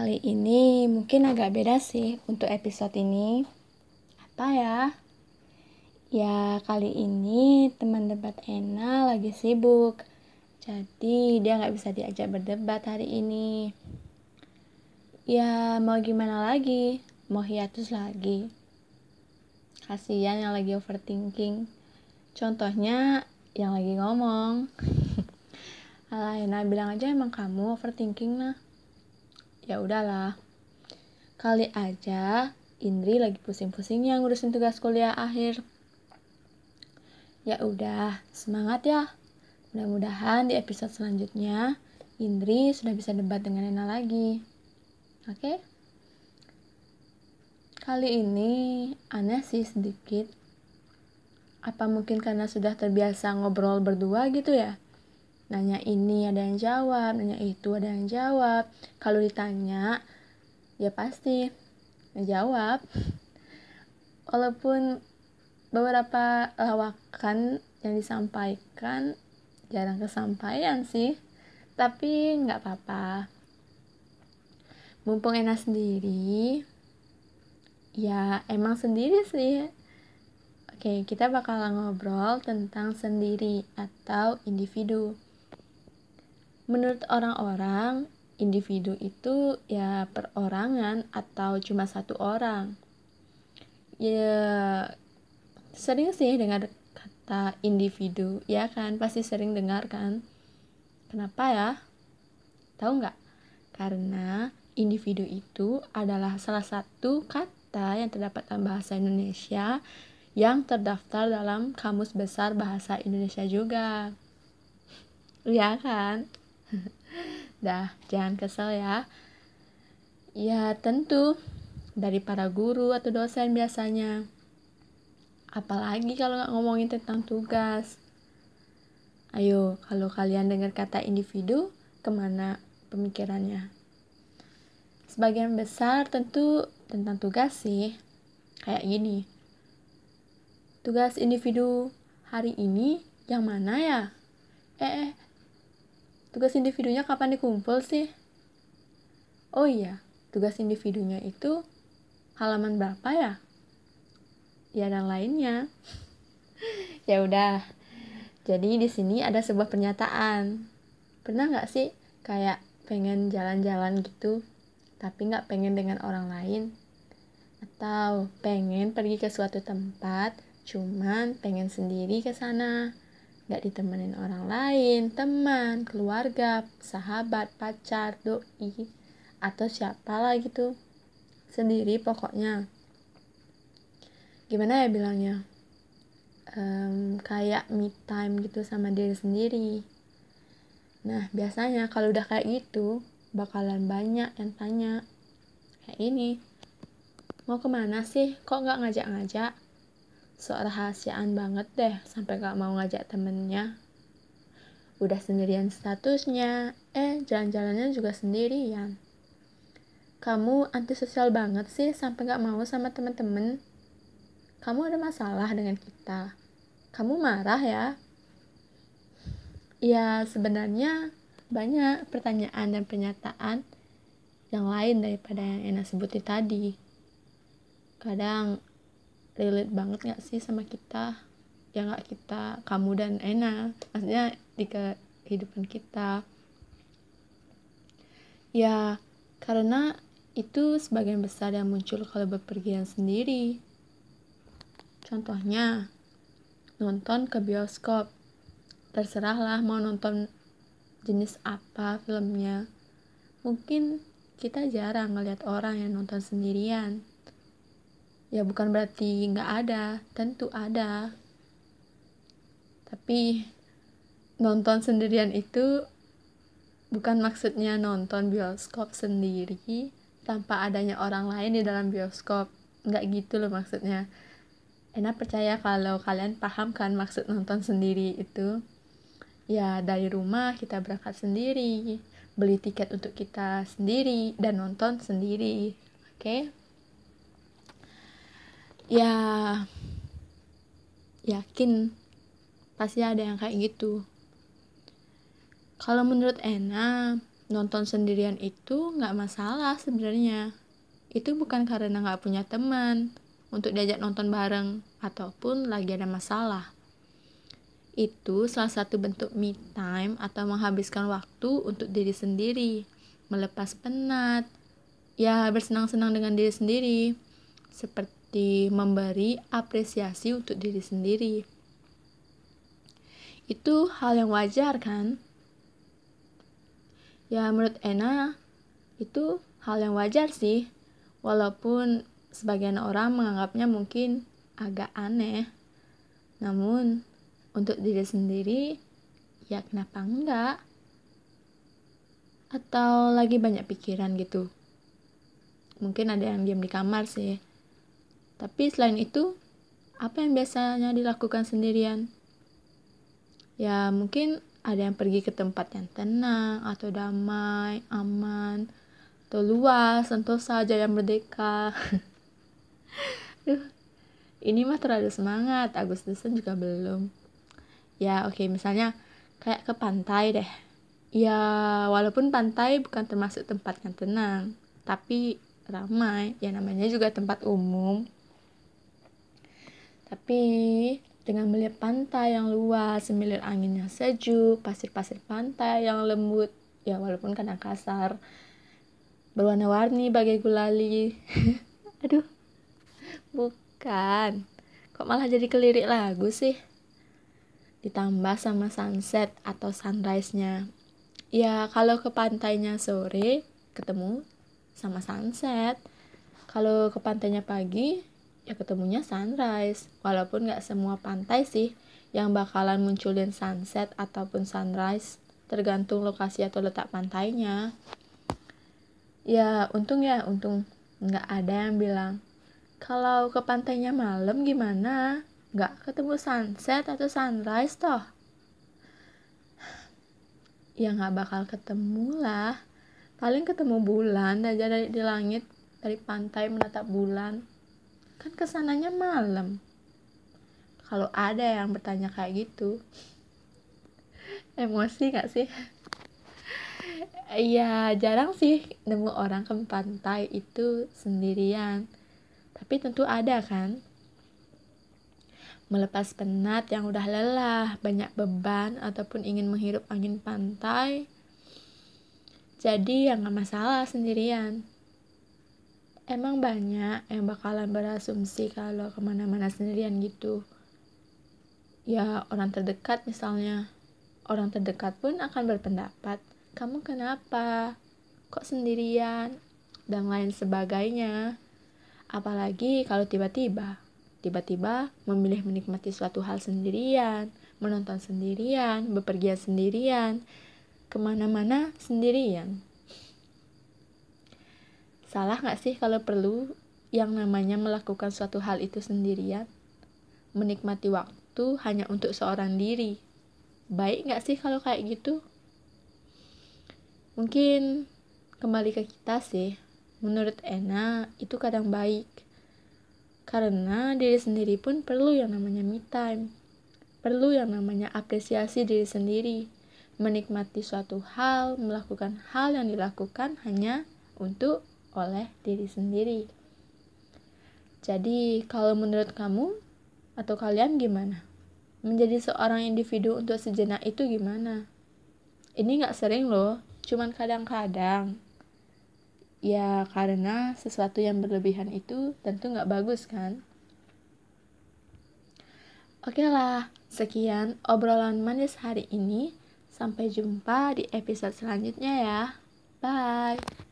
Kali ini mungkin agak beda sih untuk episode ini. Apa ya? Ya, kali ini teman debat Ena lagi sibuk. Jadi dia nggak bisa diajak berdebat hari ini. Ya, mau gimana lagi? Mau hiatus lagi? Kasihan yang lagi overthinking. Contohnya yang lagi ngomong. Alah, Ena bilang aja emang kamu overthinking nah ya udahlah. Kali aja Indri lagi pusing-pusingnya ngurusin tugas kuliah akhir. Ya udah semangat ya. Mudah-mudahan di episode selanjutnya Indri sudah bisa debat dengan Nena lagi. Oke? Okay? kali ini aneh sih sedikit. Apa mungkin karena sudah terbiasa ngobrol berdua gitu ya nanya ini ada yang jawab nanya itu ada yang jawab. Kalau ditanya ya pasti menjawab walaupun beberapa lawakan yang disampaikan jarang kesampaian sih tapi nggak apa-apa. Mumpung enak sendiri ya emang sendiri sih. Oke, kita bakal ngobrol tentang sendiri atau individu menurut orang-orang individu itu ya perorangan atau cuma satu orang. Ya sering sih dengar kata individu ya kan? Pasti sering dengar kan? Kenapa ya? Tahu nggak? Karena individu itu adalah salah satu kata yang terdapat dalam bahasa Indonesia yang terdaftar dalam kamus besar bahasa Indonesia juga. Ya kan Dah, jangan kesel ya. Ya, tentu dari para guru atau dosen biasanya. Apalagi kalau nggak ngomongin tentang tugas. Ayo, kalau kalian dengar kata individu, ke mana pemikirannya? Sebagian besar tentu tentang tugas sih. Kayak gini. Tugas individu hari ini yang mana ya? Eh, eh tugas individunya kapan dikumpul sih? Oh iya, tugas individunya itu halaman berapa ya? Ya dan lainnya. ya udah. Jadi di sini ada sebuah pernyataan. Pernah nggak sih kayak pengen jalan-jalan gitu, tapi nggak pengen dengan orang lain? Atau pengen pergi ke suatu tempat, cuman pengen sendiri ke sana? Gak ditemenin orang lain, teman, keluarga, sahabat, pacar, doi, atau siapa lah gitu. Sendiri pokoknya. Gimana ya bilangnya? Um, kayak me time gitu sama diri sendiri. Nah, biasanya kalau udah kayak gitu, bakalan banyak yang tanya. Kayak ini, mau ke mana sih? Kok gak ngajak-ngajak? Sok rahasiaan banget deh sampai gak mau ngajak temennya. Udah sendirian statusnya eh jalan-jalannya juga sendirian. Kamu antisosial banget sih sampai gak mau sama temen-temen. Kamu ada masalah dengan kita. Kamu marah ya? Ya sebenarnya banyak pertanyaan dan pernyataan yang lain daripada yang enak sebutin tadi. Kadang relate banget gak sih sama kita? Ya gak kita kamu dan Ena. Maksudnya di kehidupan kita. Ya karena itu sebagian besar yang muncul kalau bepergian sendiri. Contohnya nonton ke bioskop. Terserahlah mau nonton jenis apa filmnya. Mungkin kita jarang ngeliat orang yang nonton sendirian ya bukan berarti nggak ada. Tentu ada. Tapi nonton sendirian itu bukan maksudnya nonton bioskop sendiri tanpa adanya orang lain di dalam bioskop. Nggak gitu loh maksudnya. Enak percaya kalau kalian paham kan maksud nonton sendiri itu. Ya dari rumah kita berangkat sendiri beli tiket untuk kita sendiri dan nonton sendiri. Oke? okay? Ya yakin pasti ada yang kayak gitu kalau menurut Ena nonton sendirian itu nggak masalah sebenarnya. Itu bukan karena nggak punya teman untuk diajak nonton bareng ataupun lagi ada masalah. Itu salah satu bentuk me time atau menghabiskan waktu untuk diri sendiri, melepas penat, ya bersenang-senang dengan diri sendiri, seperti memberi apresiasi untuk diri sendiri. Itu hal yang wajar kan? ya menurut Ena itu hal yang wajar sih. Walaupun sebagian orang menganggapnya mungkin agak aneh. Namun untuk diri sendiri ya kenapa enggak? Atau lagi banyak pikiran gitu. Mungkin ada yang diam di kamar sih tapi selain itu apa yang biasanya dilakukan sendirian ya mungkin ada yang pergi ke tempat yang tenang atau damai, aman, atau luas, sentosa, jaya merdeka. Ini mah terlalu semangat, Agustusan juga belum. Ya oke, okay, misalnya kayak ke pantai deh. Ya walaupun pantai bukan termasuk tempat yang tenang, tapi ramai, ya namanya juga tempat umum. Tapi dengan melihat pantai yang luas, semilir angin yang sejuk, pasir-pasir pantai yang lembut, ya walaupun kadang kasar, berwarna-warni bagai gulali. Aduh, bukan. Kok malah jadi kelirik lagu sih? Ditambah sama sunset atau sunrise-nya. Ya, kalau ke pantainya sore, ketemu sama sunset. Kalau ke pantainya pagi, ya ketemunya sunrise. Walaupun nggak semua pantai sih yang bakalan munculin sunset ataupun sunrise tergantung lokasi atau letak pantainya. Ya untung ya untung nggak ada yang bilang kalau ke pantainya malam gimana? Nggak ketemu sunset atau sunrise toh? Ya nggak bakal ketemu lah. Paling ketemu bulan aja dari di langit dari pantai menatap bulan kan ke sananya malam. Kalau ada yang bertanya kayak gitu emosi gak sih? Iya jarang sih nemu orang ke pantai itu sendirian. Tapi tentu ada kan? Melepas penat yang udah lelah Banyak beban ataupun ingin menghirup angin pantai. Jadi ya gak masalah sendirian emang banyak yang bakalan berasumsi kalau ke mana-mana sendirian gitu. Ya orang terdekat misalnya. Orang terdekat pun akan berpendapat kamu kenapa? Kok sendirian? dan lain sebagainya. Apalagi kalau tiba-tiba tiba-tiba memilih menikmati suatu hal sendirian menonton sendirian bepergian sendirian ke mana-mana sendirian Salah nggak sih kalau perlu yang namanya melakukan suatu hal itu sendirian? Menikmati waktu hanya untuk seorang diri. Baik nggak sih kalau kayak gitu? Mungkin kembali ke kita sih. Menurut Ena, itu kadang baik. Karena diri sendiri pun perlu yang namanya me time. Perlu yang namanya apresiasi diri sendiri. Menikmati suatu hal, melakukan hal yang dilakukan hanya untuk oleh diri sendiri. Jadi, kalau menurut kamu atau kalian gimana? Menjadi seorang individu untuk sejenak itu gimana? Ini gak sering loh, cuman kadang-kadang. Ya, karena sesuatu yang berlebihan itu tentu gak bagus kan? Oke lah, sekian obrolan manis hari ini. Sampai jumpa di episode selanjutnya ya. Bye.